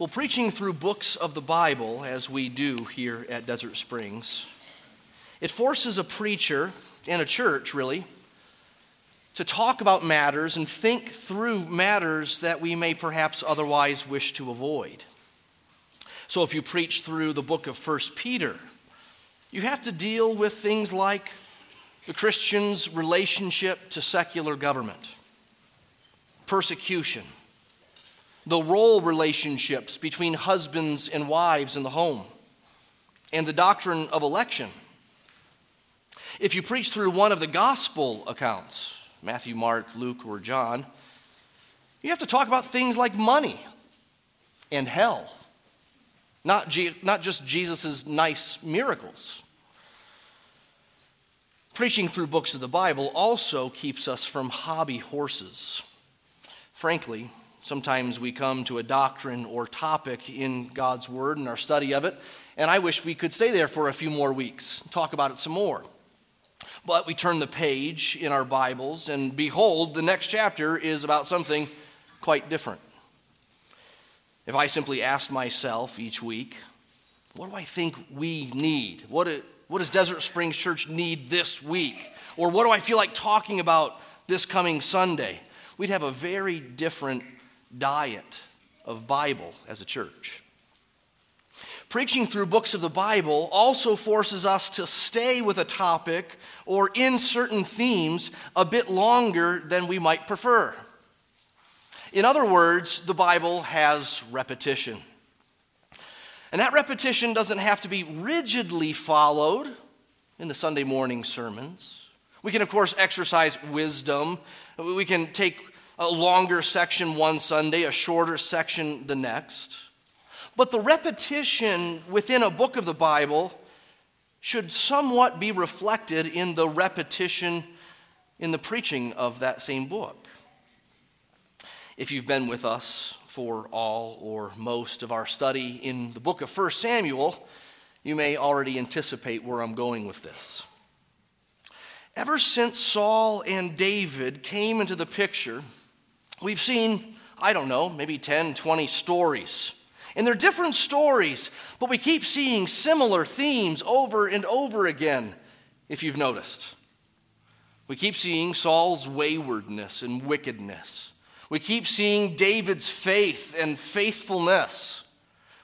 Well, preaching through books of the Bible, as we do here at Desert Springs, it forces a preacher and a church, really, to talk about matters and think through matters that we may perhaps otherwise wish to avoid. So, if you preach through the book of 1 Peter, you have to deal with things like the Christian's relationship to secular government, persecution the role relationships between husbands and wives in the home, and the doctrine of election. If you preach through one of the gospel accounts, Matthew, Mark, Luke, or John, you have to talk about things like money and hell, not, G- not just Jesus' nice miracles. Preaching through books of the Bible also keeps us from hobby horses. Frankly, Sometimes we come to a doctrine or topic in God's Word and our study of it, and I wish we could stay there for a few more weeks, talk about it some more. But we turn the page in our Bibles, and behold, the next chapter is about something quite different. If I simply ask myself each week, what do I think we need? What, what does Desert Springs Church need this week? Or what do I feel like talking about this coming Sunday? We'd have a very different diet of Bible as a church. Preaching through books of the Bible also forces us to stay with a topic or in certain themes a bit longer than we might prefer. In other words, the Bible has repetition. And that repetition doesn't have to be rigidly followed in the Sunday morning sermons. We can, of course, exercise wisdom. We can take a longer section one Sunday, a shorter section the next. But the repetition within a book of the Bible should somewhat be reflected in the repetition in the preaching of that same book. If you've been with us for all or most of our study in the book of 1 Samuel, you may already anticipate where I'm going with this. Ever since Saul and David came into the picture, We've seen, I don't know, maybe 10, 20 stories. And they're different stories, but we keep seeing similar themes over and over again, if you've noticed. We keep seeing Saul's waywardness and wickedness. We keep seeing David's faith and faithfulness.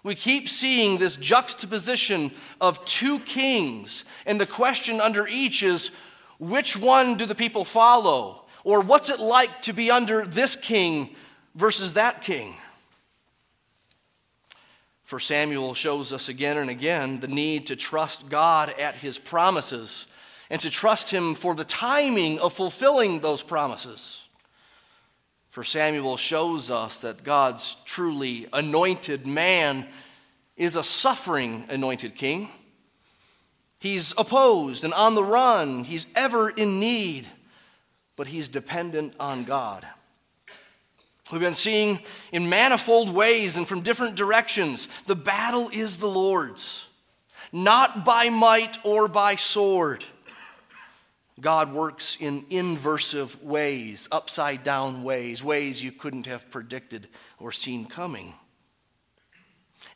We keep seeing this juxtaposition of two kings, and the question under each is which one do the people follow? Or what's it like to be under this king versus that king? 1 Samuel shows us again and again the need to trust God at his promises and to trust him for the timing of fulfilling those promises. 1 Samuel shows us that God's truly anointed man is a suffering anointed king. He's opposed and on the run, he's ever in need but he's dependent on God. We've been seeing in manifold ways and from different directions the battle is the Lord's, not by might or by sword. God works in inversive ways, upside down ways, ways you couldn't have predicted or seen coming.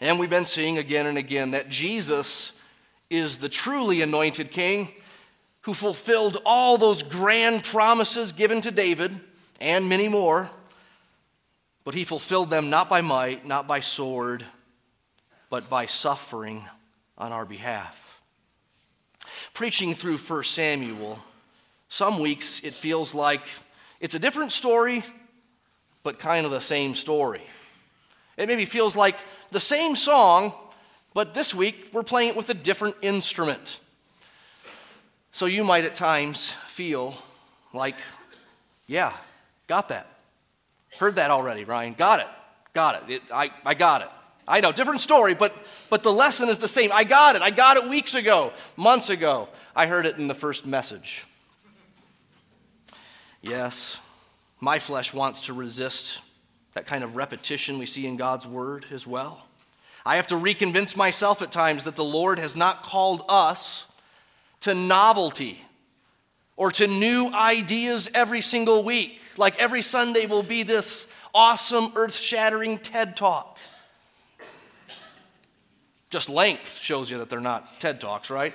And we've been seeing again and again that Jesus is the truly anointed king who fulfilled all those grand promises given to David and many more. But he fulfilled them not by might, not by sword, but by suffering on our behalf. Preaching through 1 Samuel, some weeks it feels like it's a different story, but kind of the same story. It maybe feels like the same song, but this week we're playing it with a different instrument. So you might at times feel like, yeah, got that. Heard that already, Ryan. Got it. Got it. it I, I got it. I know, different story, but, but the lesson is the same. I got it. I got it weeks ago, months ago. I heard it in the first message. Yes, my flesh wants to resist that kind of repetition we see in God's word as well. I have to reconvince myself at times that the Lord has not called us to novelty or to new ideas every single week. Like every Sunday will be this awesome, earth shattering TED talk. Just length shows you that they're not TED Talks, right?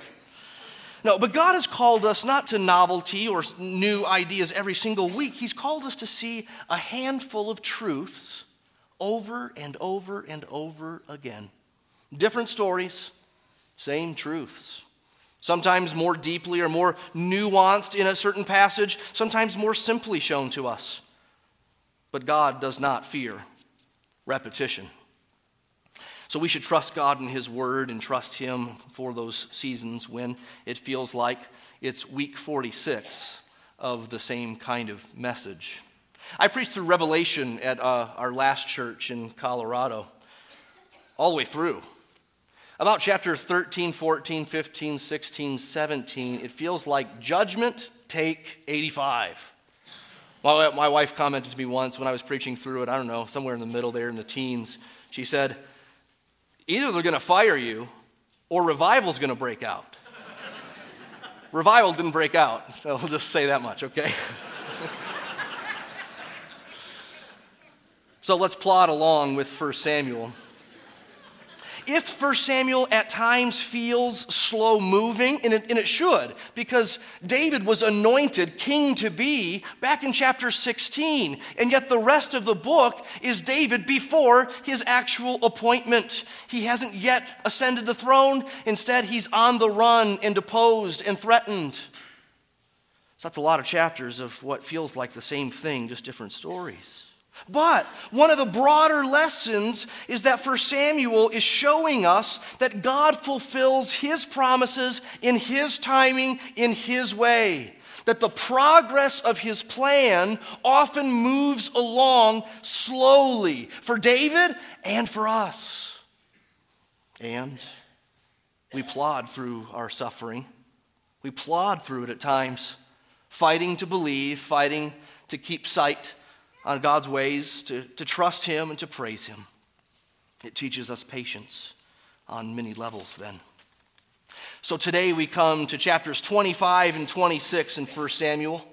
No, but God has called us not to novelty or new ideas every single week. He's called us to see a handful of truths over and over and over again. Different stories, same truths. Sometimes more deeply or more nuanced in a certain passage, sometimes more simply shown to us. But God does not fear repetition. So we should trust God in His Word and trust Him for those seasons when it feels like it's week 46 of the same kind of message. I preached through Revelation at uh, our last church in Colorado, all the way through. About chapter 13, 14, 15, 16, 17, it feels like judgment take 85. My, my wife commented to me once when I was preaching through it, I don't know, somewhere in the middle there in the teens. She said, Either they're going to fire you or revival's going to break out. Revival didn't break out, so I'll just say that much, okay? so let's plod along with 1 Samuel if 1 Samuel at times feels slow moving, and it, and it should, because David was anointed king to be back in chapter 16, and yet the rest of the book is David before his actual appointment. He hasn't yet ascended the throne, instead, he's on the run and deposed and threatened. So that's a lot of chapters of what feels like the same thing, just different stories. But one of the broader lessons is that 1 Samuel is showing us that God fulfills his promises in his timing, in his way. That the progress of his plan often moves along slowly for David and for us. And we plod through our suffering. We plod through it at times, fighting to believe, fighting to keep sight on God's ways, to, to trust Him and to praise Him. It teaches us patience on many levels then. So today we come to chapters 25 and 26 in 1 Samuel,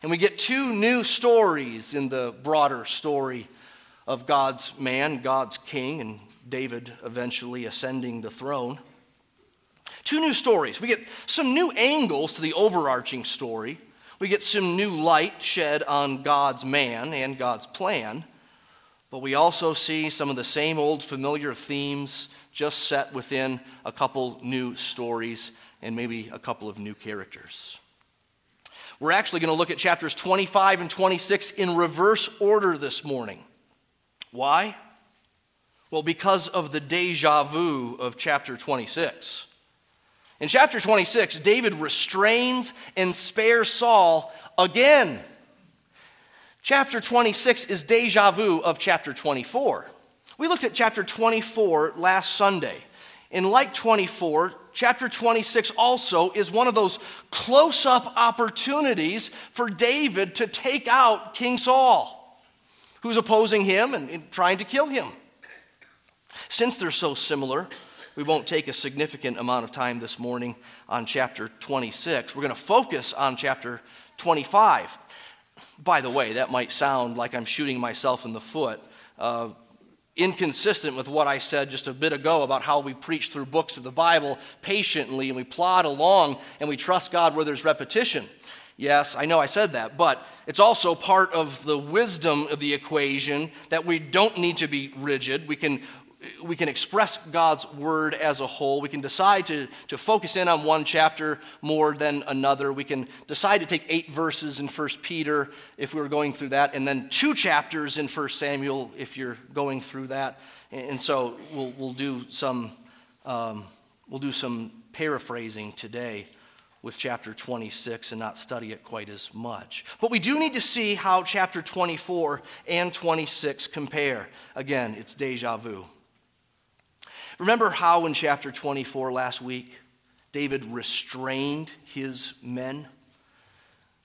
and we get two new stories in the broader story of God's man, God's king, and David eventually ascending the throne. Two new stories. We get some new angles to the overarching story we get some new light shed on God's man and God's plan, but we also see some of the same old familiar themes just set within a couple new stories and maybe a couple of new characters. We're actually going to look at chapters 25 and 26 in reverse order this morning. Why? Well, because of the deja vu of chapter 26. In chapter 26, David restrains and spares Saul again. Chapter 26 is deja vu of chapter 24. We looked at chapter 24 last Sunday. In like 24, chapter 26 also is one of those close up opportunities for David to take out King Saul, who's opposing him and trying to kill him. Since they're so similar, we won't take a significant amount of time this morning on chapter 26. We're going to focus on chapter 25. By the way, that might sound like I'm shooting myself in the foot. Uh, inconsistent with what I said just a bit ago about how we preach through books of the Bible patiently and we plod along and we trust God where there's repetition. Yes, I know I said that, but it's also part of the wisdom of the equation that we don't need to be rigid. We can we can express God's word as a whole. We can decide to, to focus in on one chapter more than another. We can decide to take eight verses in 1 Peter if we were going through that, and then two chapters in 1 Samuel if you're going through that. And so we'll, we'll, do, some, um, we'll do some paraphrasing today with chapter 26 and not study it quite as much. But we do need to see how chapter 24 and 26 compare. Again, it's deja vu. Remember how in chapter 24 last week, David restrained his men?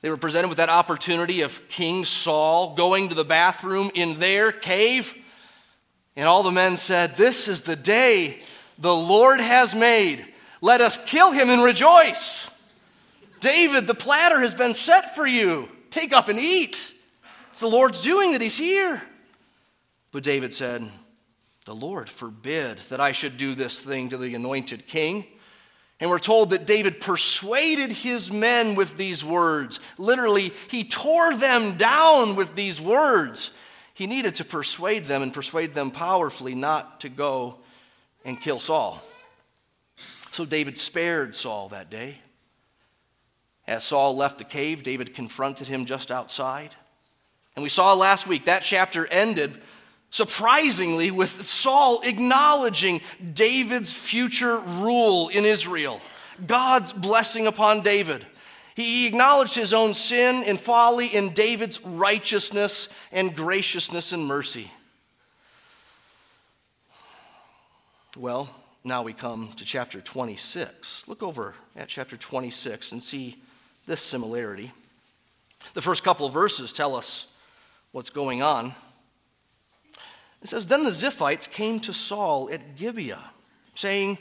They were presented with that opportunity of King Saul going to the bathroom in their cave. And all the men said, This is the day the Lord has made. Let us kill him and rejoice. David, the platter has been set for you. Take up and eat. It's the Lord's doing that he's here. But David said, The Lord forbid that I should do this thing to the anointed king. And we're told that David persuaded his men with these words. Literally, he tore them down with these words. He needed to persuade them and persuade them powerfully not to go and kill Saul. So David spared Saul that day. As Saul left the cave, David confronted him just outside. And we saw last week that chapter ended surprisingly with Saul acknowledging David's future rule in Israel, God's blessing upon David. He acknowledged his own sin and folly in David's righteousness and graciousness and mercy. Well, now we come to chapter 26. Look over at chapter 26 and see this similarity. The first couple of verses tell us what's going on. It says, Then the Ziphites came to Saul at Gibeah, saying,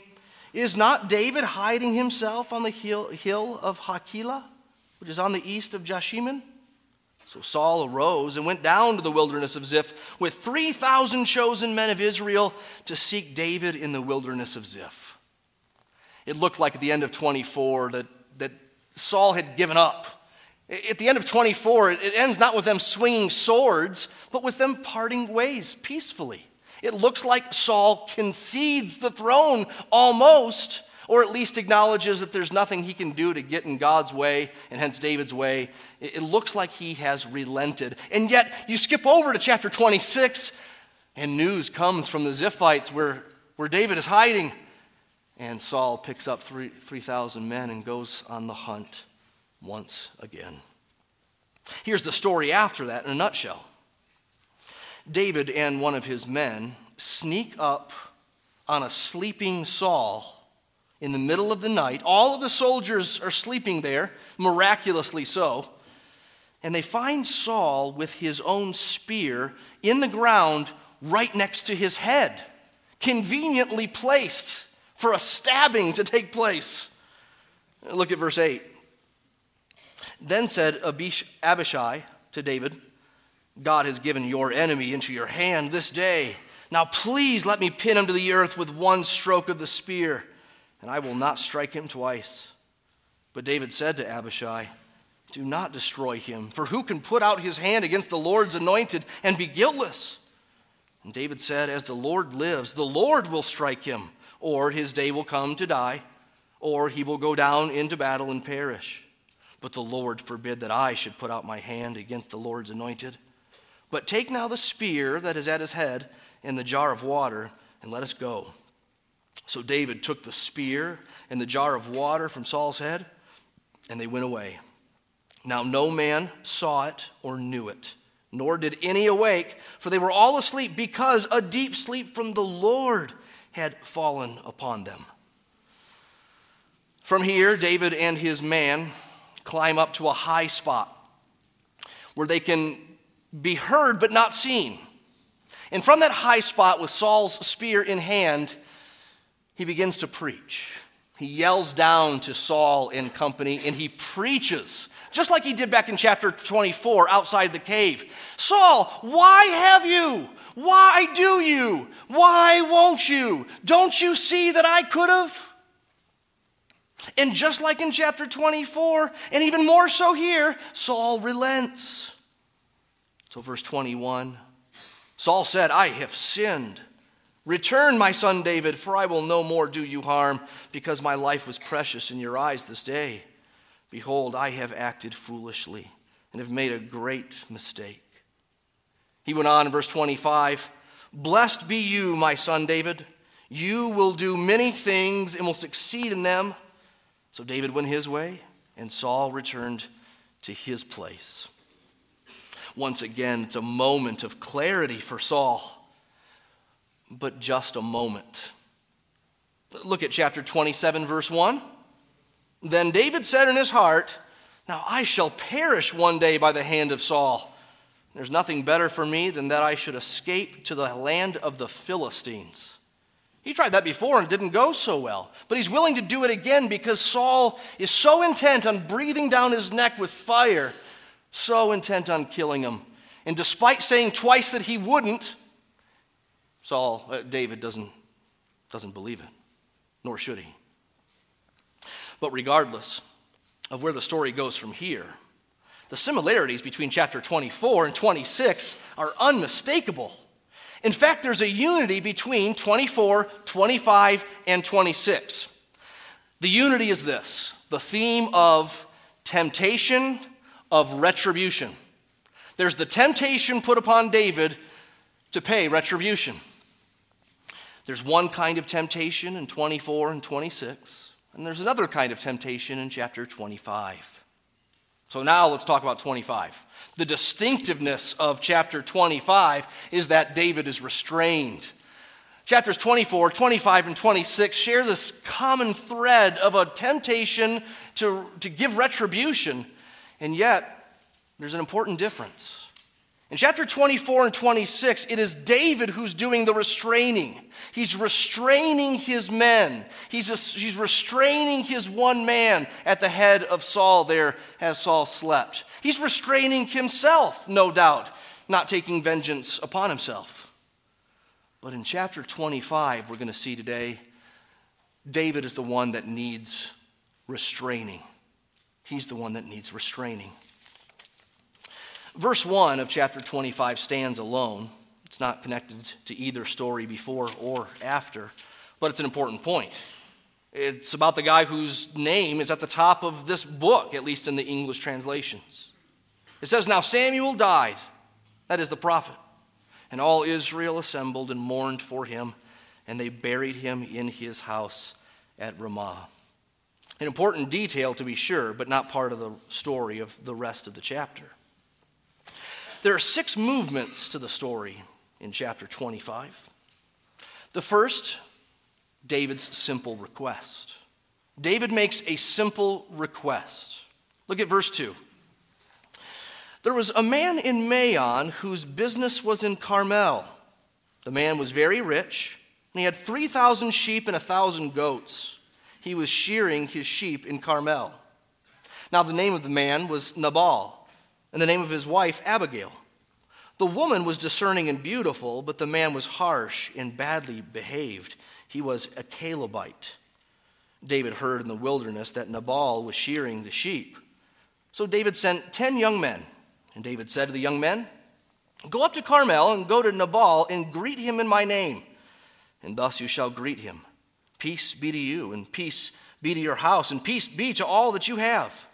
Is not David hiding himself on the hill, hill of Hachilah, which is on the east of Jeshimon? So Saul arose and went down to the wilderness of Ziph with 3,000 chosen men of Israel to seek David in the wilderness of Ziph. It looked like at the end of 24 that, that Saul had given up. At the end of 24, it ends not with them swinging swords, but with them parting ways peacefully. It looks like Saul concedes the throne almost or at least acknowledges that there's nothing he can do to get in God's way and hence David's way. It looks like he has relented. And yet, you skip over to chapter 26, and news comes from the Ziphites where, where David is hiding. And Saul picks up 3,000 3, men and goes on the hunt once again. Here's the story after that in a nutshell David and one of his men sneak up on a sleeping Saul in the middle of the night. All of the soldiers are sleeping there, miraculously so. And they find Saul with his own spear in the ground right next to his head, conveniently placed for a stabbing to take place. Look at verse 8. Then said Abishai to David, God has given your enemy into your hand this day. Now please let me pin him to the earth with one stroke of the spear and I will not strike him twice. But David said to Abishai, Do not destroy him, for who can put out his hand against the Lord's anointed and be guiltless? And David said, As the Lord lives, the Lord will strike him, or his day will come to die, or he will go down into battle and perish. But the Lord forbid that I should put out my hand against the Lord's anointed. But take now the spear that is at his head and the jar of water, and let us go. So David took the spear and the jar of water from Saul's head, and they went away. Now no man saw it or knew it, nor did any awake, for they were all asleep because a deep sleep from the Lord had fallen upon them. From here, David and his man climb up to a high spot where they can be heard but not seen. And from that high spot, with Saul's spear in hand, he begins to preach. He yells down to Saul and company and he preaches, just like he did back in chapter 24 outside the cave. Saul, why have you? Why do you? Why won't you? Don't you see that I could have? And just like in chapter 24, and even more so here, Saul relents. So, verse 21 Saul said, I have sinned. Return, my son David, for I will no more do you harm, because my life was precious in your eyes this day. Behold, I have acted foolishly and have made a great mistake. He went on in verse 25 Blessed be you, my son David. You will do many things and will succeed in them. So David went his way, and Saul returned to his place. Once again, it's a moment of clarity for Saul but just a moment. Look at chapter 27, verse 1. Then David said in his heart, Now I shall perish one day by the hand of Saul. There's nothing better for me than that I should escape to the land of the Philistines. He tried that before and didn't go so well, but he's willing to do it again because Saul is so intent on breathing down his neck with fire, so intent on killing him. And despite saying twice that he wouldn't, Saul, uh, David doesn't, doesn't believe it, nor should he. But regardless of where the story goes from here, the similarities between chapter 24 and 26 are unmistakable. In fact, there's a unity between 24, 25, and 26. The unity is this the theme of temptation, of retribution. There's the temptation put upon David to pay retribution. There's one kind of temptation in 24 and 26, and there's another kind of temptation in chapter 25. So now let's talk about 25. The distinctiveness of chapter 25 is that David is restrained. Chapters 24, 25, and 26 share this common thread of a temptation to, to give retribution, and yet there's an important difference. In chapter 24 and 26, it is David who's doing the restraining. He's restraining his men. He's, a, he's restraining his one man at the head of Saul there as Saul slept. He's restraining himself, no doubt, not taking vengeance upon himself. But in chapter 25, we're going to see today, David is the one that needs restraining. He's the one that needs restraining. Verse 1 of chapter 25 stands alone. It's not connected to either story before or after, but it's an important point. It's about the guy whose name is at the top of this book, at least in the English translations. It says, Now Samuel died, that is the prophet, and all Israel assembled and mourned for him, and they buried him in his house at Ramah. An important detail to be sure, but not part of the story of the rest of the chapter. There are six movements to the story in chapter 25. The first, David's simple request. David makes a simple request. Look at verse 2. There was a man in Maon whose business was in Carmel. The man was very rich, and he had 3,000 sheep and 1,000 goats. He was shearing his sheep in Carmel. Now, the name of the man was Nabal and the name of his wife, Abigail. The woman was discerning and beautiful, but the man was harsh and badly behaved. He was a Calebite. David heard in the wilderness that Nabal was shearing the sheep. So David sent ten young men. And David said to the young men, Go up to Carmel and go to Nabal and greet him in my name. And thus you shall greet him Peace be to you, and peace be to your house, and peace be to all that you have.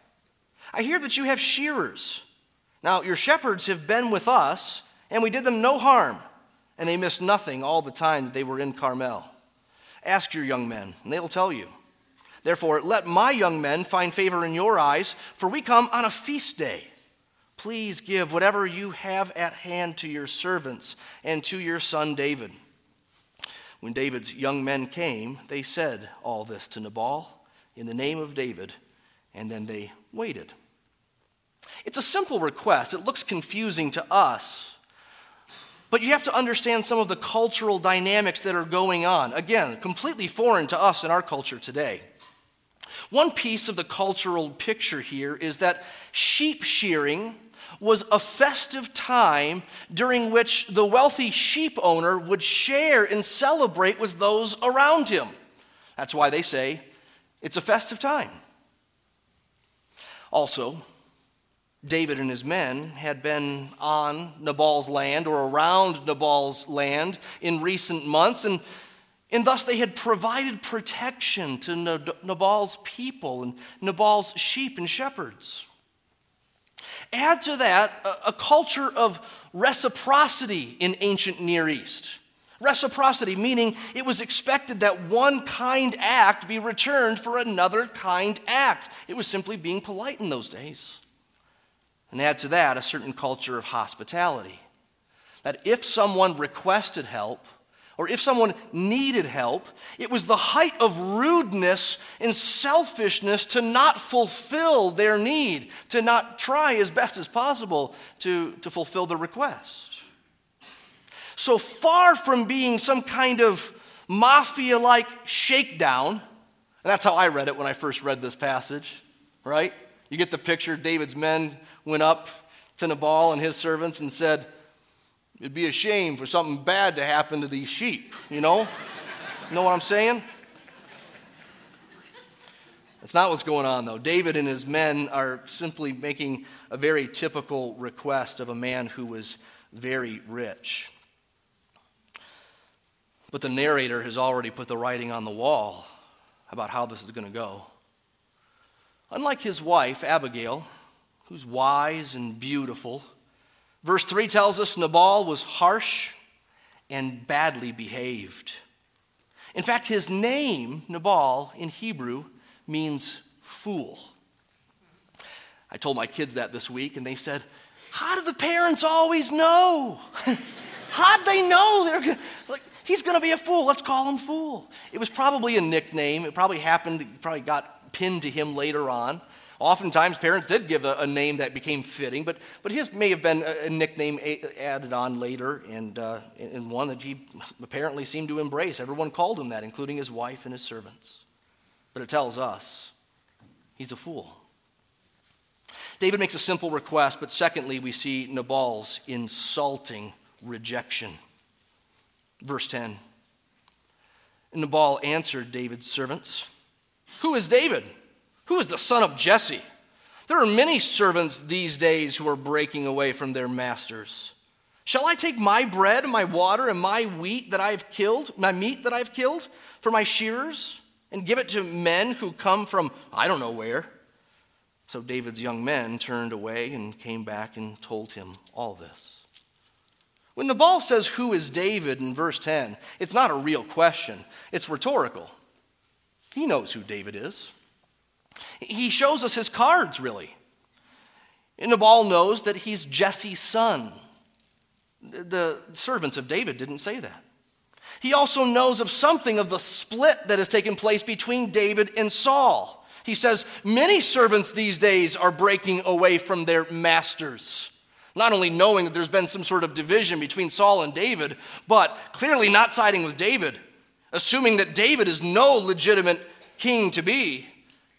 I hear that you have shearers now, your shepherds have been with us, and we did them no harm, and they missed nothing all the time that they were in Carmel. Ask your young men, and they will tell you. Therefore, let my young men find favor in your eyes, for we come on a feast day. Please give whatever you have at hand to your servants and to your son David. When David's young men came, they said all this to Nabal in the name of David, and then they waited. It's a simple request. It looks confusing to us. But you have to understand some of the cultural dynamics that are going on. Again, completely foreign to us in our culture today. One piece of the cultural picture here is that sheep shearing was a festive time during which the wealthy sheep owner would share and celebrate with those around him. That's why they say it's a festive time. Also, David and his men had been on Nabal's land or around Nabal's land in recent months, and, and thus they had provided protection to Nabal's people and Nabal's sheep and shepherds. Add to that a, a culture of reciprocity in ancient Near East. Reciprocity, meaning it was expected that one kind act be returned for another kind act. It was simply being polite in those days. And add to that a certain culture of hospitality. That if someone requested help, or if someone needed help, it was the height of rudeness and selfishness to not fulfill their need, to not try as best as possible to, to fulfill the request. So far from being some kind of mafia like shakedown, and that's how I read it when I first read this passage, right? You get the picture David's men went up to Nabal and his servants and said, It'd be a shame for something bad to happen to these sheep, you know? you know what I'm saying? That's not what's going on, though. David and his men are simply making a very typical request of a man who was very rich. But the narrator has already put the writing on the wall about how this is going to go. Unlike his wife, Abigail, who's wise and beautiful, verse 3 tells us Nabal was harsh and badly behaved. In fact, his name, Nabal, in Hebrew, means fool. I told my kids that this week, and they said, How do the parents always know? How'd they know? They're like, he's going to be a fool. Let's call him fool. It was probably a nickname. It probably happened, it probably got pinned to him later on. Oftentimes, parents did give a, a name that became fitting, but, but his may have been a, a nickname a, added on later, and, uh, and one that he apparently seemed to embrace. Everyone called him that, including his wife and his servants. But it tells us he's a fool. David makes a simple request, but secondly, we see Nabal's insulting rejection. Verse 10 Nabal answered David's servants, Who is David? Who is the son of Jesse? There are many servants these days who are breaking away from their masters. Shall I take my bread and my water and my wheat that I have killed, my meat that I have killed, for my shearers? and give it to men who come from I don't know where. So David's young men turned away and came back and told him all this. When Nabal says, Who is David in verse 10, it's not a real question, it's rhetorical. He knows who David is. He shows us his cards, really. And Nabal knows that he's Jesse's son. The servants of David didn't say that. He also knows of something of the split that has taken place between David and Saul. He says, Many servants these days are breaking away from their masters. Not only knowing that there's been some sort of division between Saul and David, but clearly not siding with David, assuming that David is no legitimate king to be,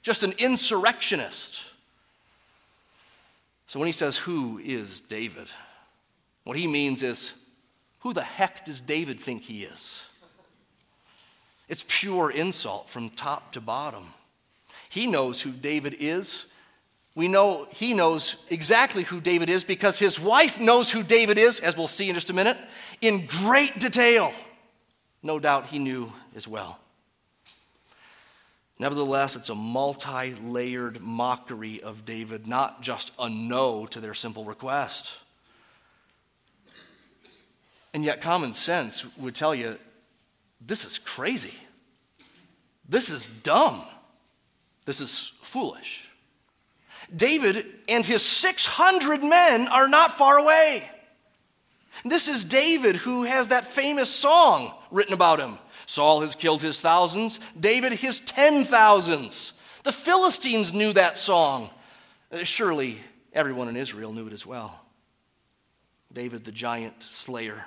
just an insurrectionist. So when he says, Who is David? What he means is, who the heck does David think he is? It's pure insult from top to bottom. He knows who David is. We know he knows exactly who David is because his wife knows who David is, as we'll see in just a minute, in great detail. No doubt he knew as well. Nevertheless, it's a multi layered mockery of David, not just a no to their simple request. And yet, common sense would tell you this is crazy. This is dumb. This is foolish. David and his 600 men are not far away. This is David who has that famous song written about him. Saul has killed his thousands, David his ten thousands. The Philistines knew that song. Uh, surely everyone in Israel knew it as well. David, the giant slayer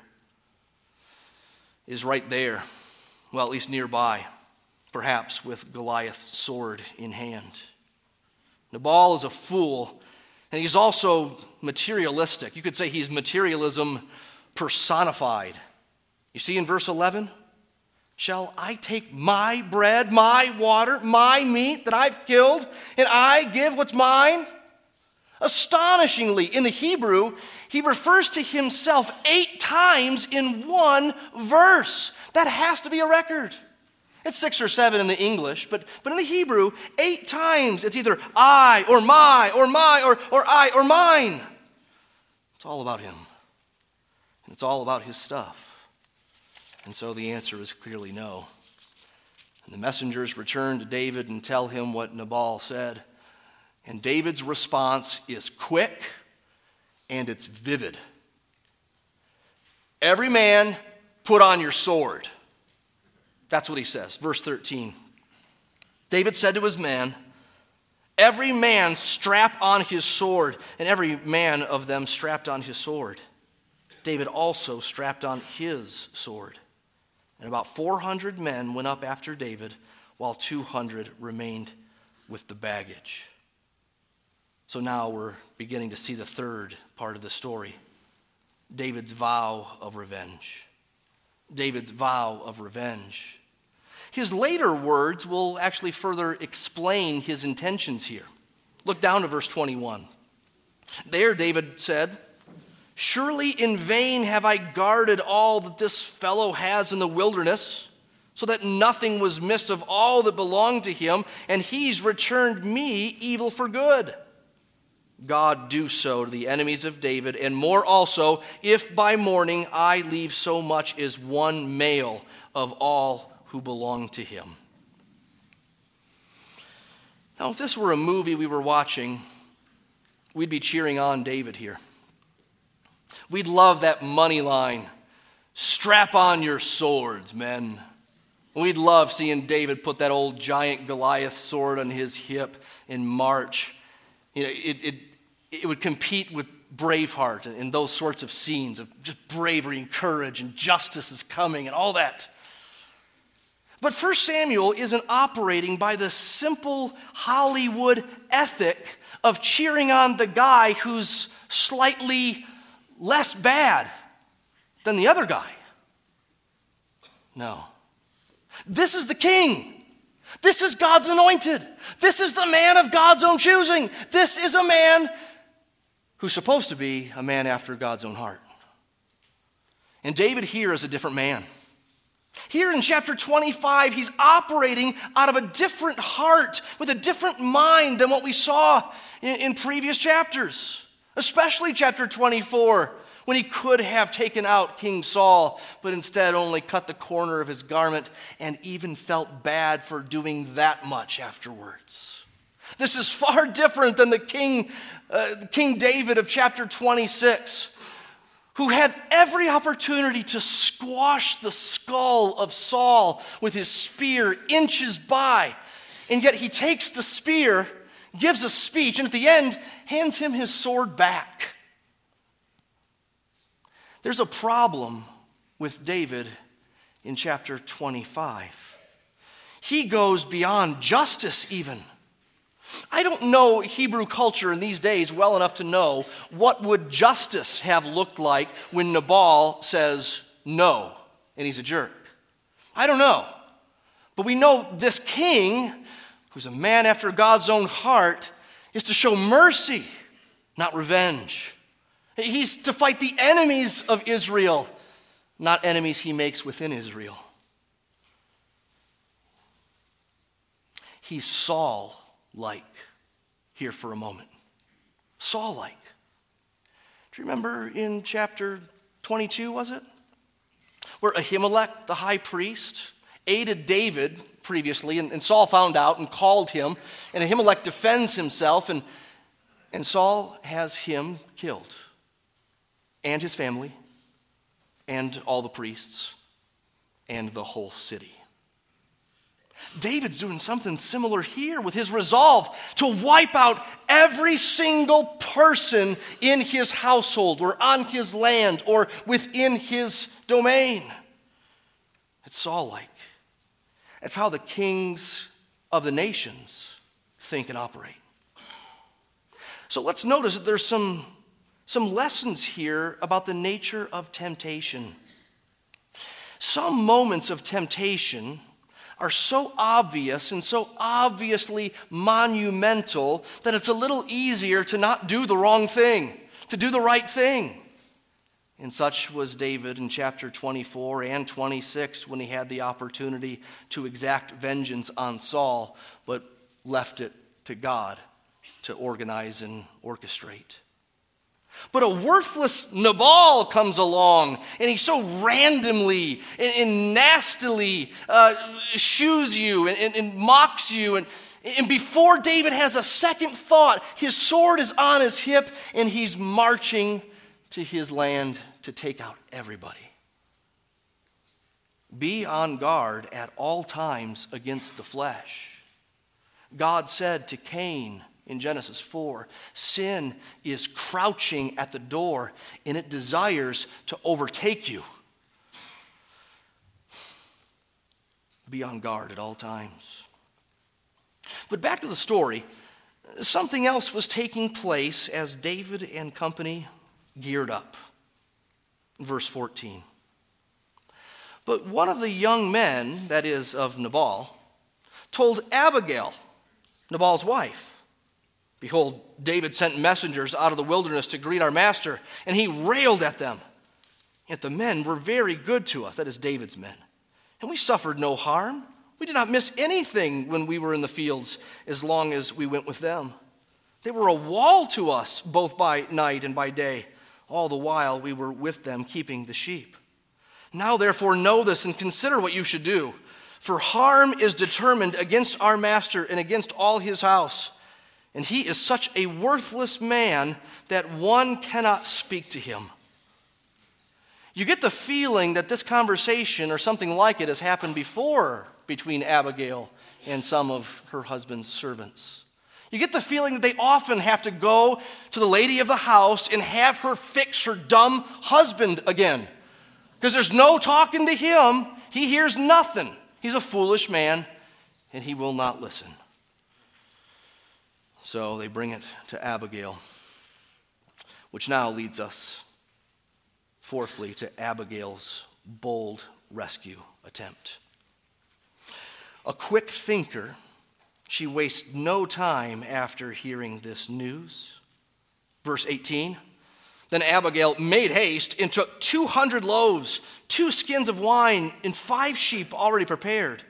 is right there, well, at least nearby, perhaps with Goliath's sword in hand. Nabal is a fool, and he's also materialistic. You could say he's materialism personified. You see in verse 11? Shall I take my bread, my water, my meat that I've killed, and I give what's mine? Astonishingly, in the Hebrew, he refers to himself eight times in one verse. That has to be a record. It's six or seven in the English, but, but in the Hebrew, eight times it's either I or my or my or, or I or mine. It's all about him. And it's all about his stuff. And so the answer is clearly no. And the messengers return to David and tell him what Nabal said. And David's response is quick and it's vivid. Every man, put on your sword. That's what he says. Verse 13. David said to his men, Every man strap on his sword, and every man of them strapped on his sword. David also strapped on his sword. And about 400 men went up after David, while 200 remained with the baggage. So now we're beginning to see the third part of the story. David's vow of revenge. David's vow of revenge. His later words will actually further explain his intentions here. Look down to verse 21. There, David said, Surely in vain have I guarded all that this fellow has in the wilderness, so that nothing was missed of all that belonged to him, and he's returned me evil for good. God do so to the enemies of David, and more also, if by morning I leave so much as one male of all who belong to him. Now, if this were a movie we were watching, we'd be cheering on David here. We'd love that money line strap on your swords, men. We'd love seeing David put that old giant Goliath sword on his hip in March. You know, it, it, it would compete with Braveheart and, and those sorts of scenes of just bravery and courage and justice is coming and all that. But 1 Samuel isn't operating by the simple Hollywood ethic of cheering on the guy who's slightly less bad than the other guy. No. This is the king. This is God's anointed. This is the man of God's own choosing. This is a man who's supposed to be a man after God's own heart. And David here is a different man. Here in chapter 25, he's operating out of a different heart, with a different mind than what we saw in, in previous chapters, especially chapter 24, when he could have taken out King Saul, but instead only cut the corner of his garment and even felt bad for doing that much afterwards. This is far different than the King, uh, King David of chapter 26 who had every opportunity to squash the skull of Saul with his spear inches by. And yet he takes the spear, gives a speech, and at the end hands him his sword back. There's a problem with David in chapter 25. He goes beyond justice, even. I don't know Hebrew culture in these days well enough to know what would justice have looked like when Nabal says no and he's a jerk. I don't know. But we know this king, who's a man after God's own heart, is to show mercy, not revenge. He's to fight the enemies of Israel, not enemies he makes within Israel. He's Saul like here for a moment. Saul like. Do you remember in chapter 22, was it? Where Ahimelech, the high priest, aided David previously, and, and Saul found out and called him, and Ahimelech defends himself, and, and Saul has him killed, and his family, and all the priests, and the whole city. David's doing something similar here with his resolve to wipe out every single person in his household or on his land or within his domain. It's Saul like. It's how the kings of the nations think and operate. So let's notice that there's some, some lessons here about the nature of temptation. Some moments of temptation are so obvious and so obviously monumental that it's a little easier to not do the wrong thing, to do the right thing. And such was David in chapter 24 and 26 when he had the opportunity to exact vengeance on Saul, but left it to God to organize and orchestrate. But a worthless Nabal comes along and he so randomly and, nastily uh, you and, and, and mocks you. And, and before David has a second thought, his sword is on his hip and he's marching to his land to take out everybody. Be on guard at all times against the flesh. God said to Cain, in Genesis 4. Sin is crouching at the door and it desires to overtake you. Be on guard at all times. But back to the story. Something else was taking place as David and company geared up. Verse 14. But one of the young men, that is, of Nabal, told Abigail, Nabal's wife, Behold, David sent messengers out of the wilderness to greet our master, and he railed at them. Yet the men were very good to us, that is, David's men, and we suffered no harm. We did not miss anything when we were in the fields as long as we went with them. They were a wall to us, both by night and by day, all the while we were with them keeping the sheep. Now, therefore, know this and consider what you should do. For harm is determined against our master and against all his house. And he is such a worthless man that one cannot speak to him. You get the feeling that this conversation or something like it has happened before between Abigail and some of her husband's servants. You get the feeling that they often have to go to the lady of the house and have her fix her dumb husband again. Because there's no talking to him. He hears nothing. He's a foolish man, and he will not listen. So they bring it to Abigail, which now leads us, fourthly, to Abigail's bold rescue attempt. A quick thinker, she wastes no time after hearing this news. Verse 18 then Abigail made haste and took 200 loaves, two skins of wine, and five sheep already prepared,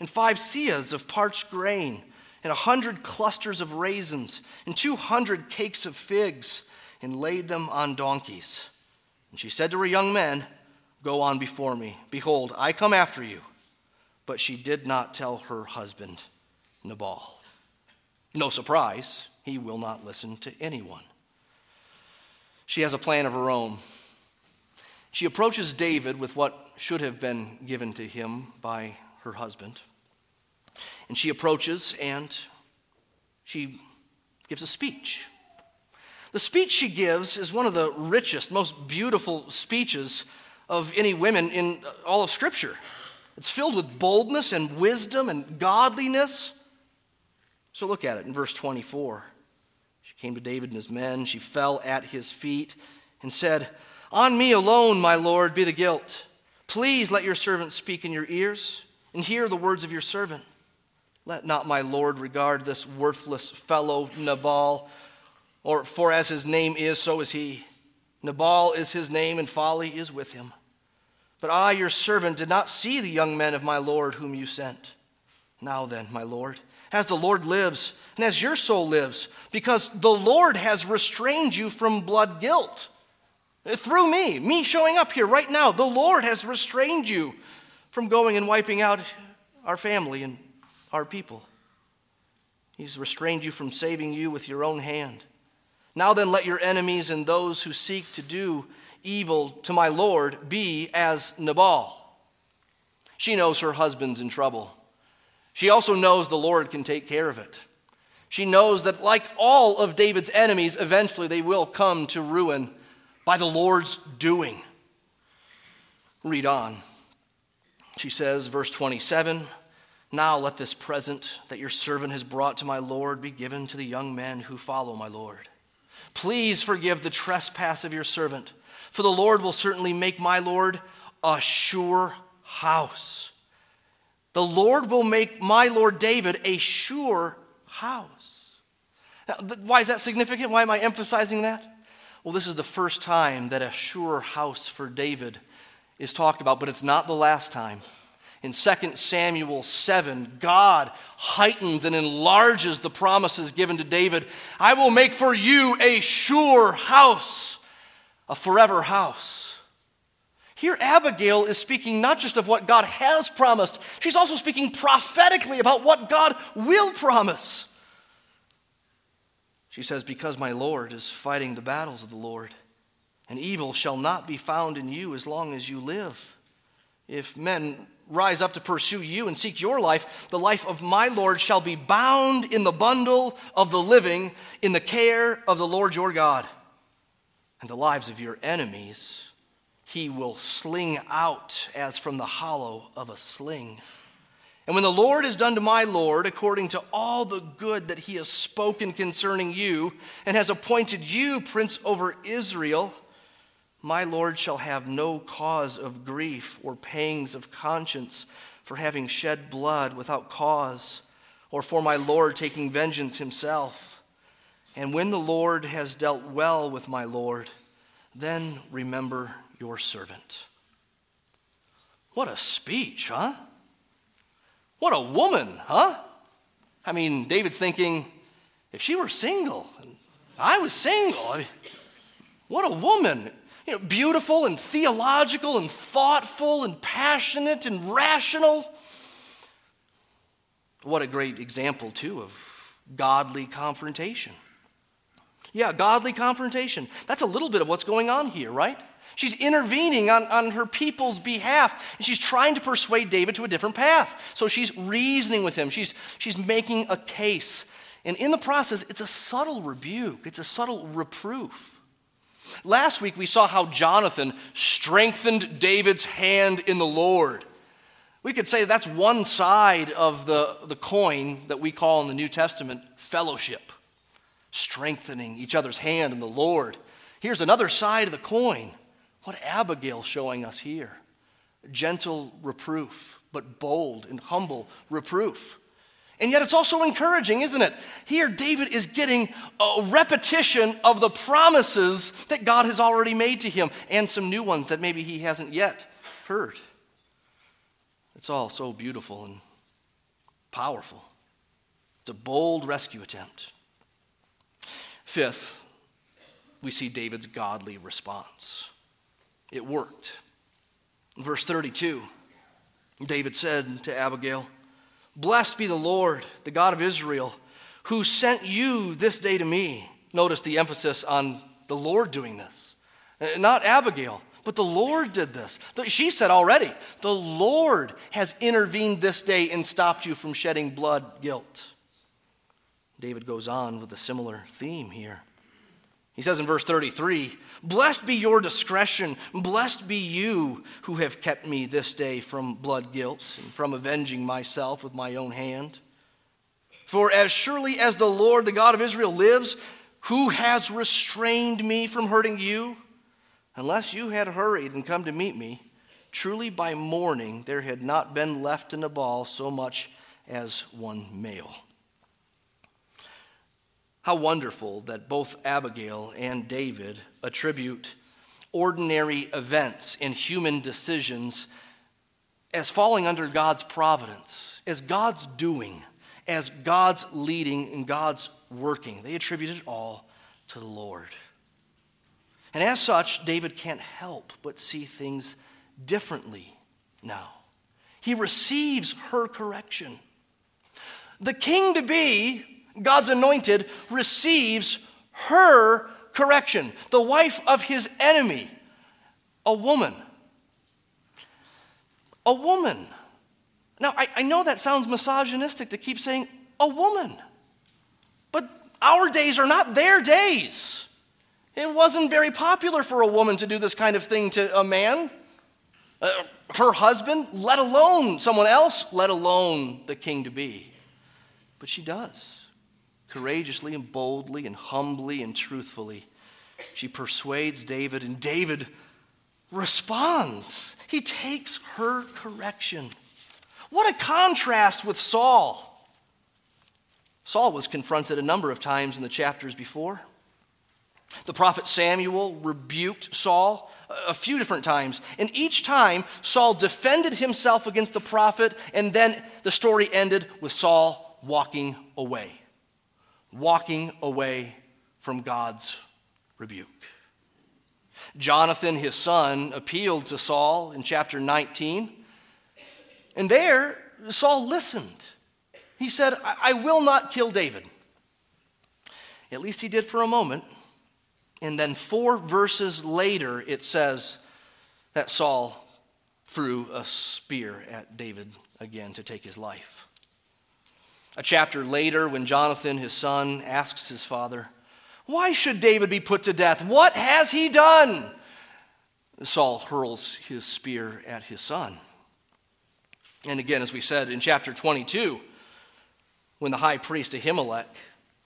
and five seahs of parched grain, and a hundred clusters of raisins, and 200 cakes of figs, and laid them on donkeys. And she said to her young men, Go on before me. Behold, I come after you. But she did not tell her husband, Nabal. No surprise, he will not listen to anyone. She has a plan of her own. She approaches David with what should have been given to him by her husband. And she approaches and she gives a speech. The speech she gives is one of the richest, most beautiful speeches of any women in all of Scripture. It's filled with boldness and wisdom and godliness. So look at it in verse 24 She came to David and his men. She fell at his feet and said, On me alone, my Lord, be the guilt. Please let your servant speak in your ears and hear the words of your servant. Let not my Lord regard this worthless fellow Nabal, or for as his name is, so is he. Nabal is his name, and folly is with him. But I, your servant, did not see the young men of my Lord whom you sent. Now then, my Lord, as the Lord lives, and as your soul lives, because the Lord has restrained you from blood guilt. Through me, me showing up here right now, the Lord has restrained you from going and wiping out our family and our people. He's restrained you from saving you with your own hand. Now then, let your enemies and those who seek to do evil to my Lord be as Nabal. She knows her husband's in trouble. She also knows the Lord can take care of it. She knows that, like all of David's enemies, eventually they will come to ruin by the Lord's doing. Read on. She says, verse 27 Now let this present that your servant has brought to my Lord be given to the young men who follow my Lord. Please forgive the trespass of your servant, for the Lord will certainly make my Lord a sure house the Lord will make my Lord David a sure house. Now, why is that significant? Why am I emphasizing that? Well, this is the first time that a sure house for David is talked about, but it's not the last time. In 2 Samuel 7, God heightens and enlarges the promises given to David. I will make for you a sure house, a forever house. Here, Abigail is speaking not just of what God has promised, she's also speaking prophetically about what God will promise. She says, Because my Lord is fighting the battles of the Lord, and evil shall not be found in you as long as you live. If men rise up to pursue you and seek your life, the life of my Lord shall be bound in the bundle of the living in the care of the Lord your God, and the lives of your enemies he will sling out as from the hollow of a sling. And when the Lord has done to my Lord according to all the good that he has spoken concerning you, and has appointed you prince over Israel, My Lord shall have no cause of grief or pangs of conscience for having shed blood without cause, or for my Lord taking vengeance himself. And when the Lord has dealt well with my Lord, then remember your servant. What a speech, huh? What a woman, huh? I mean, David's thinking, if she were single, and I was single, I mean, what a woman. You know, beautiful and theological and thoughtful and passionate and rational. What a great example, too, of godly confrontation. Yeah, godly confrontation. That's a little bit of what's going on here, right? She's intervening on, on her people's behalf, and she's trying to persuade David to a different path. So she's reasoning with him, she's, she's making a case. And in the process, it's a subtle rebuke, it's a subtle reproof. Last week, we saw how Jonathan strengthened David's hand in the Lord. We could say that's one side of the, the coin that we call in the New Testament fellowship, strengthening each other's hand in the Lord. Here's another side of the coin what Abigail's showing us here gentle reproof, but bold and humble reproof. And yet it's also encouraging, isn't it? Here, David is getting a repetition of the promises that God has already made to him and some new ones that maybe he hasn't yet heard. It's all so beautiful and powerful. It's a bold rescue attempt. Fifth, we see David's godly response. It worked. Verse 32, David said to Abigail, Blessed be the Lord, the God of Israel, who sent you this day to me. Notice the emphasis on the Lord doing this, uh, not Abigail. But the Lord did this. She said already, the Lord has intervened this day and stopped you from shedding blood guilt. David goes on with a similar theme here. He says in verse 33 Blessed be your discretion, blessed be you who have kept me this day from blood guilt and from avenging myself with my own hand. For as surely as the Lord, the God of Israel, lives, who has restrained me from hurting you? Unless you had hurried and come to meet me, truly by morning there had not been left in Nabal so much as one male. How wonderful that both Abigail and David attribute ordinary events and human decisions as falling under God's providence, as God's doing, as God's leading and God's working. They attribute it all to the Lord. And as such, David can't help but see things differently now. He receives her correction. The king to be God's anointed, receives her correction, the wife of his enemy, a woman. A woman. Now, I, I know that sounds misogynistic to keep saying a woman, but our days are not their days. It wasn't very popular for a woman to do this kind of thing to a man. Uh, her husband, let alone someone else, let alone the king to be. But she does courageously and boldly and humbly and truthfully. She persuades David, and David responds. He takes her correction. What a contrast with Saul. Saul was confronted a number of times in the chapters before. The prophet Samuel rebuked Saul a few different times. And each time, Saul defended himself against the prophet, and then the story ended with Saul walking away walking away from God's rebuke. Jonathan, his son, appealed to Saul in chapter 19. And there, Saul listened. He said, I, will not kill David. At least he did for a moment. And then, four verses later, it says that Saul threw a spear at David again to take his life. A chapter later, when Jonathan, his son, asks his father, Why should David be put to death? What has he done? Saul hurls his spear at his son. And again, as we said in chapter 22, when the high priest Ahimelech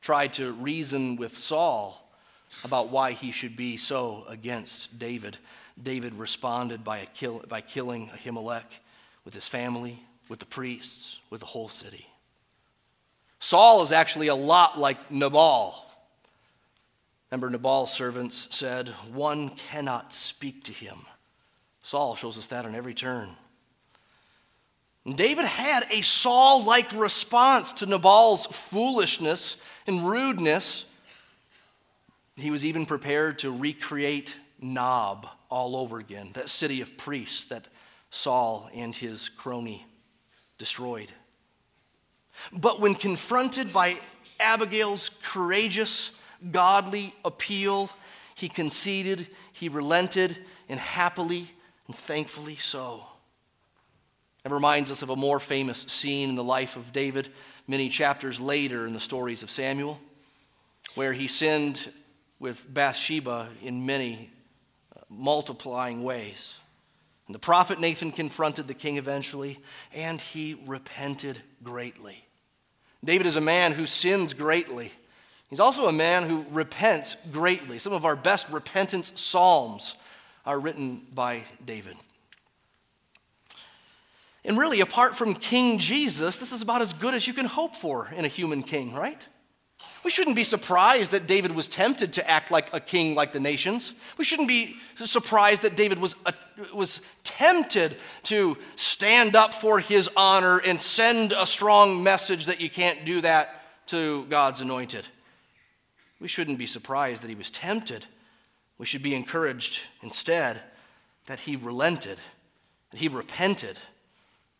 tried to reason with Saul, about why he should be so against David. David responded by, kill, by killing Ahimelech with his family, with the priests, with the whole city. Saul is actually a lot like Nabal. Remember, Nabal's servants said, One cannot speak to him. Saul shows us that on every turn. David had a Saul like response to Nabal's foolishness and rudeness. He was even prepared to recreate Nob all over again, that city of priests that Saul and his crony destroyed. But when confronted by Abigail's courageous, godly appeal, he conceded, he relented, and happily and thankfully so. It reminds us of a more famous scene in the life of David many chapters later in the stories of Samuel, where he sinned with Bathsheba in many uh, multiplying ways. And the prophet Nathan confronted the king eventually, and he repented greatly. David is a man who sins greatly. He's also a man who repents greatly. Some of our best repentance psalms are written by David. And really, apart from King Jesus, this is about as good as you can hope for in a human king, right? We shouldn't be surprised that David was tempted to act like a king like the nations. We shouldn't be surprised that David was, uh, was tempted to stand up for his honor and send a strong message that you can't do that to God's anointed. We shouldn't be surprised that he was tempted. We should be encouraged instead that he relented, that he repented,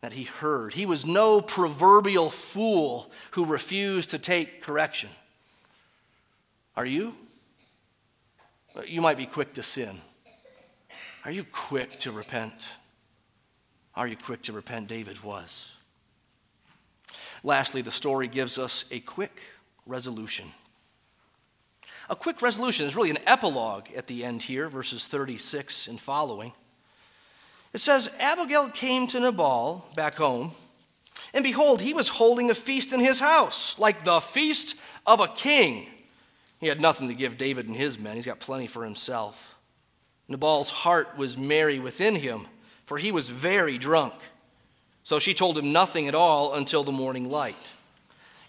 that he heard. He was no proverbial fool who refused to take correction. Are you? You might be quick to sin. Are you quick to repent? Are you quick to repent? David was. Lastly, the story gives us a quick resolution. A quick resolution is really an epilogue at the end here, verses 36 and following. It says Abigail came to Nabal back home, and behold, he was holding a feast in his house, like the feast of a king. He had nothing to give David and his men, he's got plenty for himself. Nabal's heart was merry within him, for he was very drunk. So she told him nothing at all until the morning light.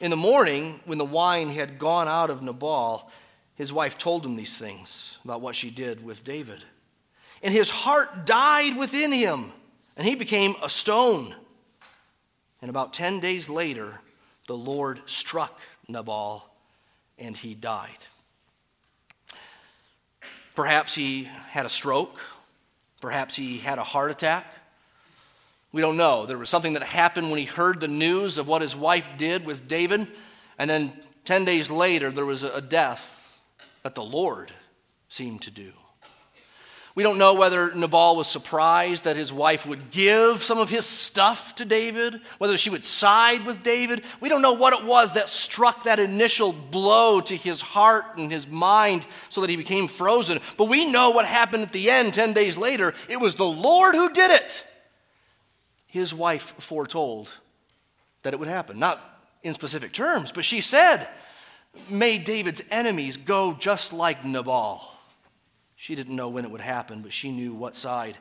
In the morning, when the wine had gone out of Nabal, his wife told him these things about what she did with David and his heart died within him, and he became a stone. And about 10 days later, the Lord struck Nabal, and he died. Perhaps he had a stroke. Perhaps he had a heart attack. We don't know. There was something that happened when he heard the news of what his wife did with David, and then 10 days later, there was a death that the Lord seemed to do. We don't know whether Nabal was surprised that his wife would give some of his stuff to David, whether she would side with David. We don't know what it was that struck that initial blow to his heart and his mind so that he became frozen. But we know what happened at the end 10 days later. It was the Lord who did it. His wife foretold that it would happen. Not in specific terms, but she said, May David's enemies go just like Nabal. She didn't know when it would happen, but she knew what side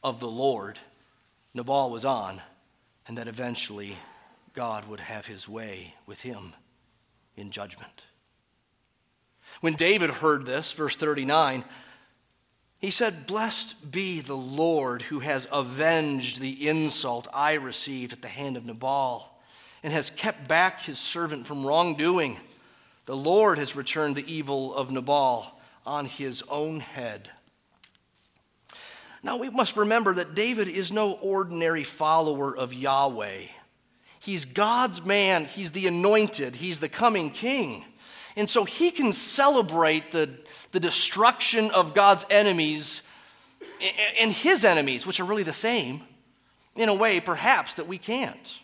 of the Lord Nabal was on, and that eventually God would have his way with him in judgment. When David heard this, verse 39, he said, Blessed be the Lord who has avenged the insult I received at the hand of Nabal and has kept back his servant from wrongdoing. The Lord has returned the evil of Nabal on his own head. Now, we must remember that David is no ordinary follower of Yahweh. He's God's man, he's the anointed, he's the coming king. And so he can celebrate the, the destruction of God's enemies and his enemies, which are really the same, in a way perhaps that we can't.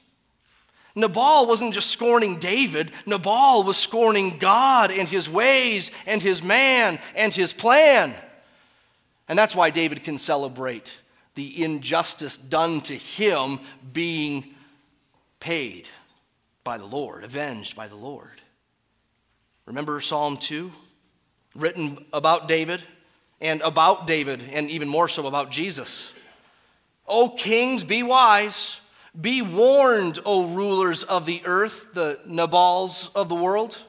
Nabal wasn't just scorning David, Nabal was scorning God and his ways and his man and his plan. And that's why David can celebrate the injustice done to him being paid by the Lord, avenged by the Lord. Remember Psalm 2? written about David and about David, and even more so about Jesus. O kings, be wise. Be warned, O rulers of the earth, the Nabals of the world.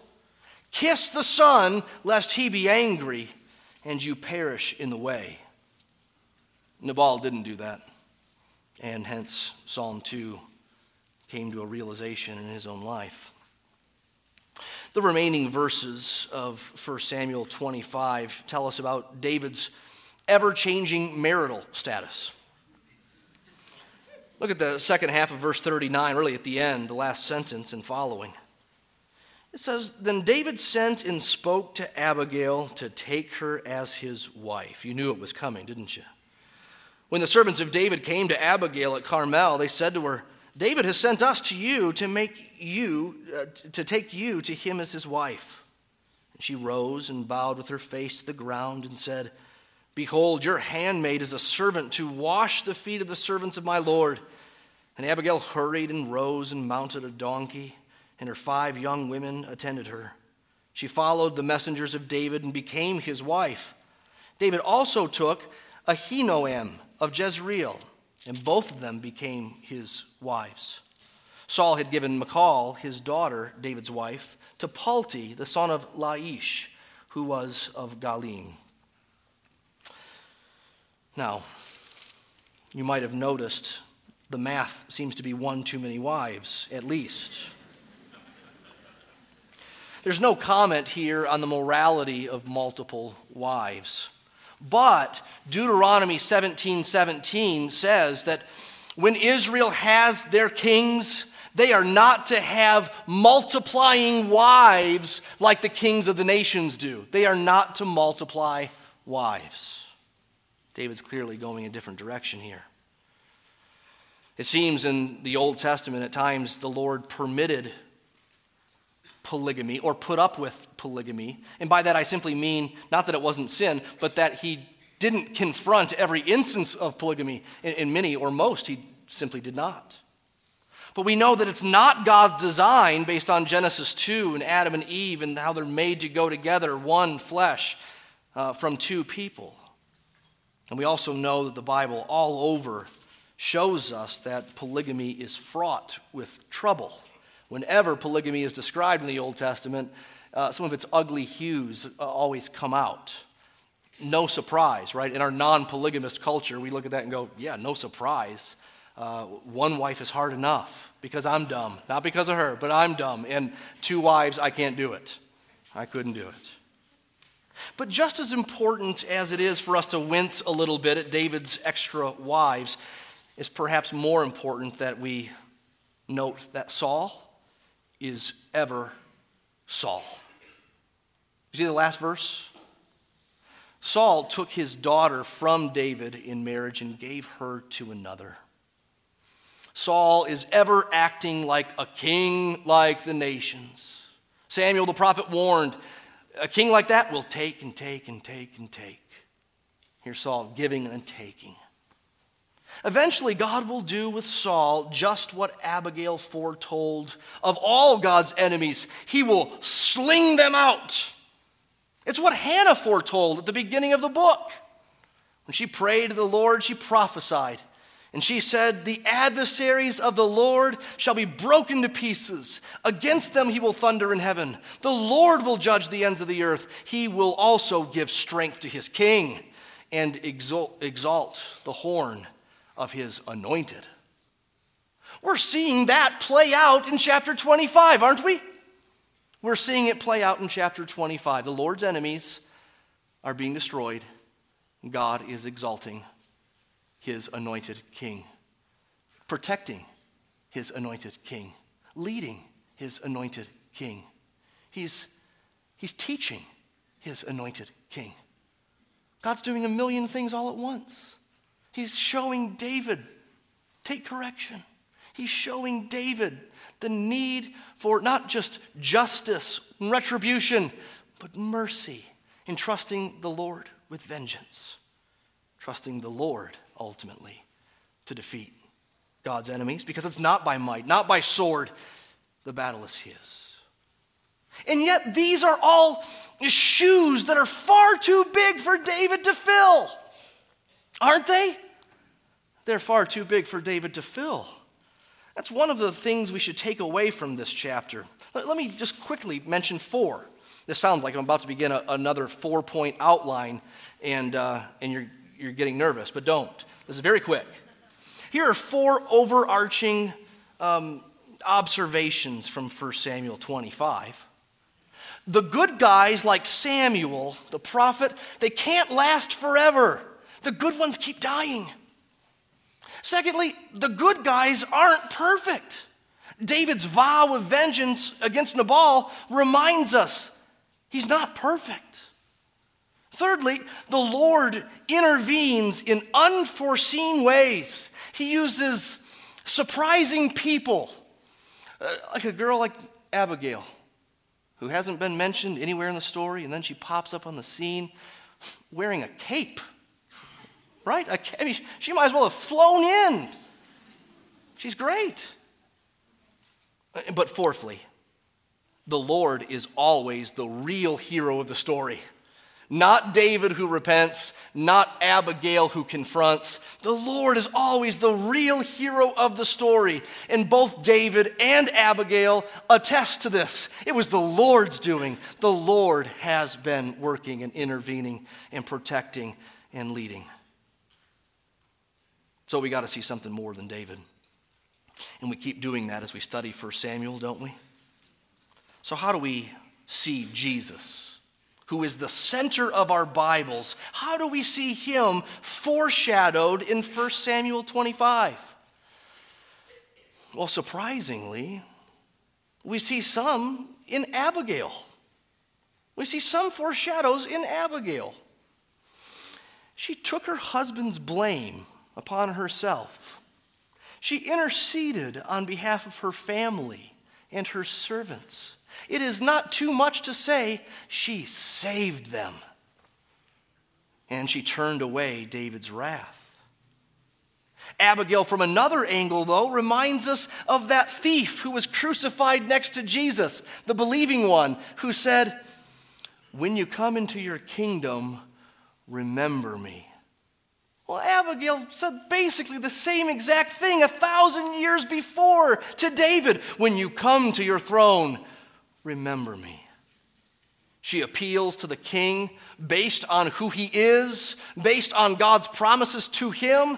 Kiss the Son, lest he be angry and you perish in the way. Nabal didn't do that, and hence Psalm 2 came to a realization in his own life. The remaining verses of 1 Samuel 25 tell us about David's ever changing marital status. Look at the second half of verse 39, really at the end, the last sentence and following. It says, Then David sent and spoke to Abigail to take her as his wife. You knew it was coming, didn't you? When the servants of David came to Abigail at Carmel, they said to her, David has sent us to you to make you, uh, to take you to him as his wife. And she rose and bowed with her face to the ground and said, Behold, your handmaid is a servant to wash the feet of the servants of my Lord. And Abigail hurried and rose and mounted a donkey, and her five young women attended her. She followed the messengers of David and became his wife. David also took Ahinoam of Jezreel and both of them became his wives. Saul had given Michal, his daughter, David's wife, to Palti, the son of Laish, who was of Gallim. Now, you might have noticed the math seems to be one too many wives, at least. There's no comment here on the morality of multiple wives. But Deuteronomy 17 17 says that when Israel has their kings, they are not to have multiplying wives like the kings of the nations do. They are not to multiply wives. David's clearly going a different direction here. It seems in the Old Testament at times the Lord permitted polygamy or put up with polygamy. And by that I simply mean not that it wasn't sin, but that he didn't confront every instance of polygamy. In, in many or most, he simply did not. But we know that it's not God's design based on Genesis 2 and Adam and Eve and how they're made to go together, one flesh uh, from two people. And we also know that the Bible all over shows us that polygamy is fraught with trouble. Whenever polygamy is described in the Old Testament, uh, some of its ugly hues uh, always come out. No surprise, right? In our non polygamous culture, we look at that and go, yeah, no surprise. Uh, one wife is hard enough because I'm dumb. Not because of her, but I'm dumb. And two wives, I can't do it. I couldn't do it. But just as important as it is for us to wince a little bit at David's extra wives, is perhaps more important that we note that Saul is ever Saul. You see the last verse? Saul took his daughter from David in marriage and gave her to another. Saul is ever acting like a king like the nations. Samuel the prophet warned a king like that will take and take and take and take. Here's Saul giving and taking. Eventually, God will do with Saul just what Abigail foretold of all God's enemies. He will sling them out. It's what Hannah foretold at the beginning of the book. When she prayed to the Lord, she prophesied. And she said, The adversaries of the Lord shall be broken to pieces. Against them he will thunder in heaven. The Lord will judge the ends of the earth. He will also give strength to his king and exalt, exalt the horn of his anointed. We're seeing that play out in chapter 25, aren't we? We're seeing it play out in chapter 25. The Lord's enemies are being destroyed. God is exalting his anointed king, protecting his anointed king, leading his anointed king. He's, he's teaching his anointed king. God's doing a million things all at once. He's showing David, take correction. He's showing David the need for not just justice and retribution, but mercy in trusting the Lord with vengeance, trusting the Lord ultimately to defeat God's enemies, because it's not by might, not by sword, the battle is His. And yet, these are all shoes that are far too big for David to fill. Aren't they? They're far too big for David to fill. That's one of the things we should take away from this chapter. Let me just quickly mention four. This sounds like I'm about to begin a, another four point outline, and, uh, and you're, you're getting nervous, but don't. This is very quick. Here are four overarching um, observations from 1 Samuel 25. The good guys, like Samuel, the prophet, they can't last forever. The good ones keep dying. Secondly, the good guys aren't perfect. David's vow of vengeance against Nabal reminds us he's not perfect. Thirdly, the Lord intervenes in unforeseen ways. He uses surprising people, uh, like a girl like Abigail, who hasn't been mentioned anywhere in the story, and then she pops up on the scene wearing a cape. Right? I mean, she might as well have flown in. She's great. But fourthly, the Lord is always the real hero of the story. Not David who repents, not Abigail who confronts. The Lord is always the real hero of the story. And both David and Abigail attest to this. It was the Lord's doing. The Lord has been working and intervening and protecting and leading. So we got to see something more than David. And we keep doing that as we study 1 Samuel, don't we? So, how do we see Jesus, who is the center of our Bibles? How do we see him foreshadowed in 1 Samuel 25? Well, surprisingly, we see some in Abigail. We see some foreshadows in Abigail. She took her husband's blame upon herself she interceded on behalf of her family and her servants. It is not too much to say she saved them. And she turned away David's wrath. Abigail, from another angle, though, reminds us of that thief who was crucified next to Jesus, the believing one, who said, When you come into your kingdom, remember me. Well, Abigail said basically the same exact thing a thousand years before to David When you come to your throne, remember me. She appeals to the king based on who he is, based on God's promises to him.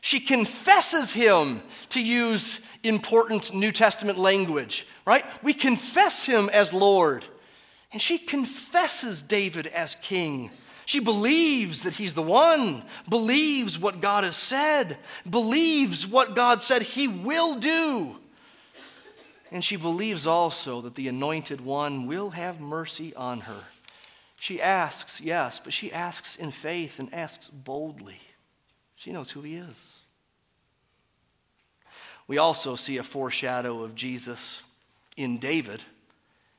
She confesses him, to use important New Testament language, right? We confess him as Lord. And she confesses David as king. She believes that he's the one, believes what God has said, believes what God said he will do. And she believes also that the anointed one will have mercy on her. She asks, yes, but she asks in faith and asks boldly. She knows who he is. We also see a foreshadow of Jesus in David,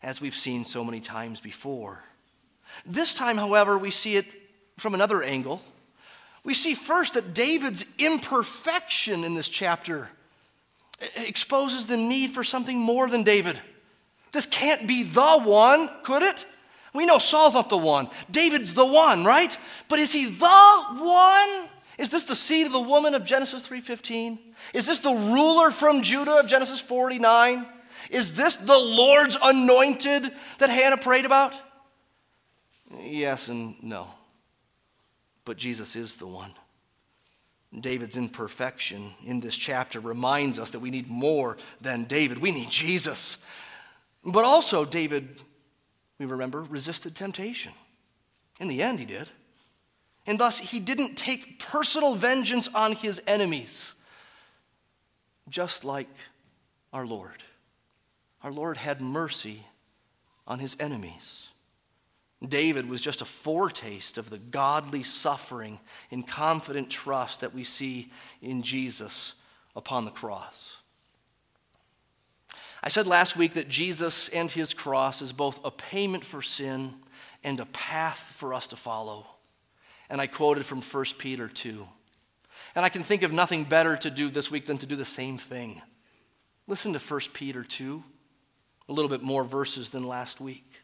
as we've seen so many times before. This time, however, we see it from another angle. We see first that David's imperfection in this chapter exposes the need for something more than David. This can't be the one, could it? We know Saul's not the one. David's the one, right? But is he the one? Is this the seed of the woman of Genesis 3:15? Is this the ruler from Judah of Genesis 49? Is this the Lord's anointed that Hannah prayed about? Yes and no. But Jesus is the one. David's imperfection in this chapter reminds us that we need more than David. We need Jesus. But also, David, we remember, resisted temptation. In the end, he did. And thus, he didn't take personal vengeance on his enemies, just like our Lord. Our Lord had mercy on his enemies. David was just a foretaste of the godly suffering and confident trust that we see in Jesus upon the cross. I said last week that Jesus and his cross is both a payment for sin and a path for us to follow. And I quoted from 1 Peter 2. And I can think of nothing better to do this week than to do the same thing. Listen to 1 Peter 2, a little bit more verses than last week.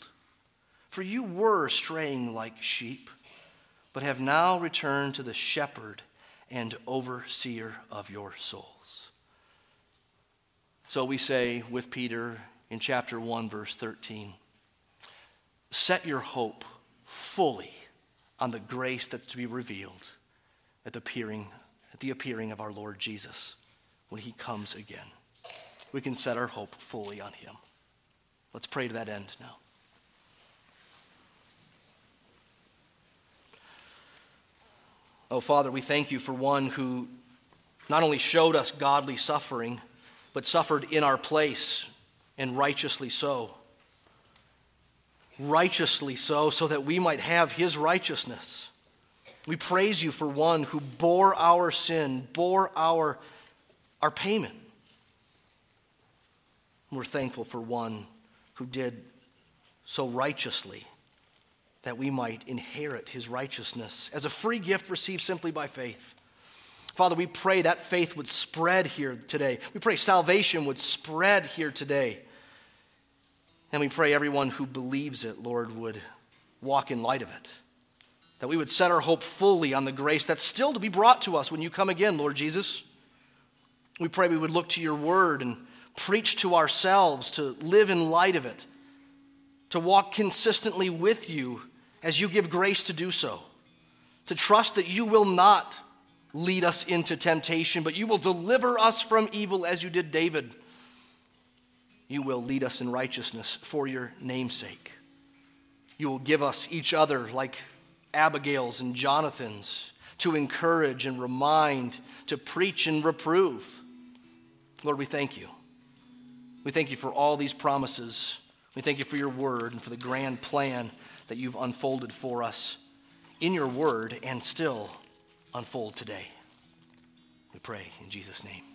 For you were straying like sheep, but have now returned to the shepherd and overseer of your souls. So we say with Peter in chapter 1, verse 13 set your hope fully on the grace that's to be revealed at the appearing, at the appearing of our Lord Jesus when he comes again. We can set our hope fully on him. Let's pray to that end now. Oh, Father, we thank you for one who not only showed us godly suffering, but suffered in our place and righteously so. Righteously so, so that we might have his righteousness. We praise you for one who bore our sin, bore our, our payment. We're thankful for one who did so righteously that we might inherit his righteousness as a free gift received simply by faith. Father, we pray that faith would spread here today. We pray salvation would spread here today. And we pray everyone who believes it, Lord, would walk in light of it. That we would set our hope fully on the grace that's still to be brought to us when you come again, Lord Jesus. We pray we would look to your word and preach to ourselves to live in light of it, to walk consistently with you as you give grace to do so, to trust that you will not lead us into temptation, but you will deliver us from evil as you did David. You will lead us in righteousness for your namesake. You will give us each other like Abigail's and Jonathan's to encourage and remind, to preach and reprove. Lord, we thank you. We thank you for all these promises. We thank you for your word and for the grand plan that you've unfolded for us in your word and still unfold today. We pray in Jesus' name.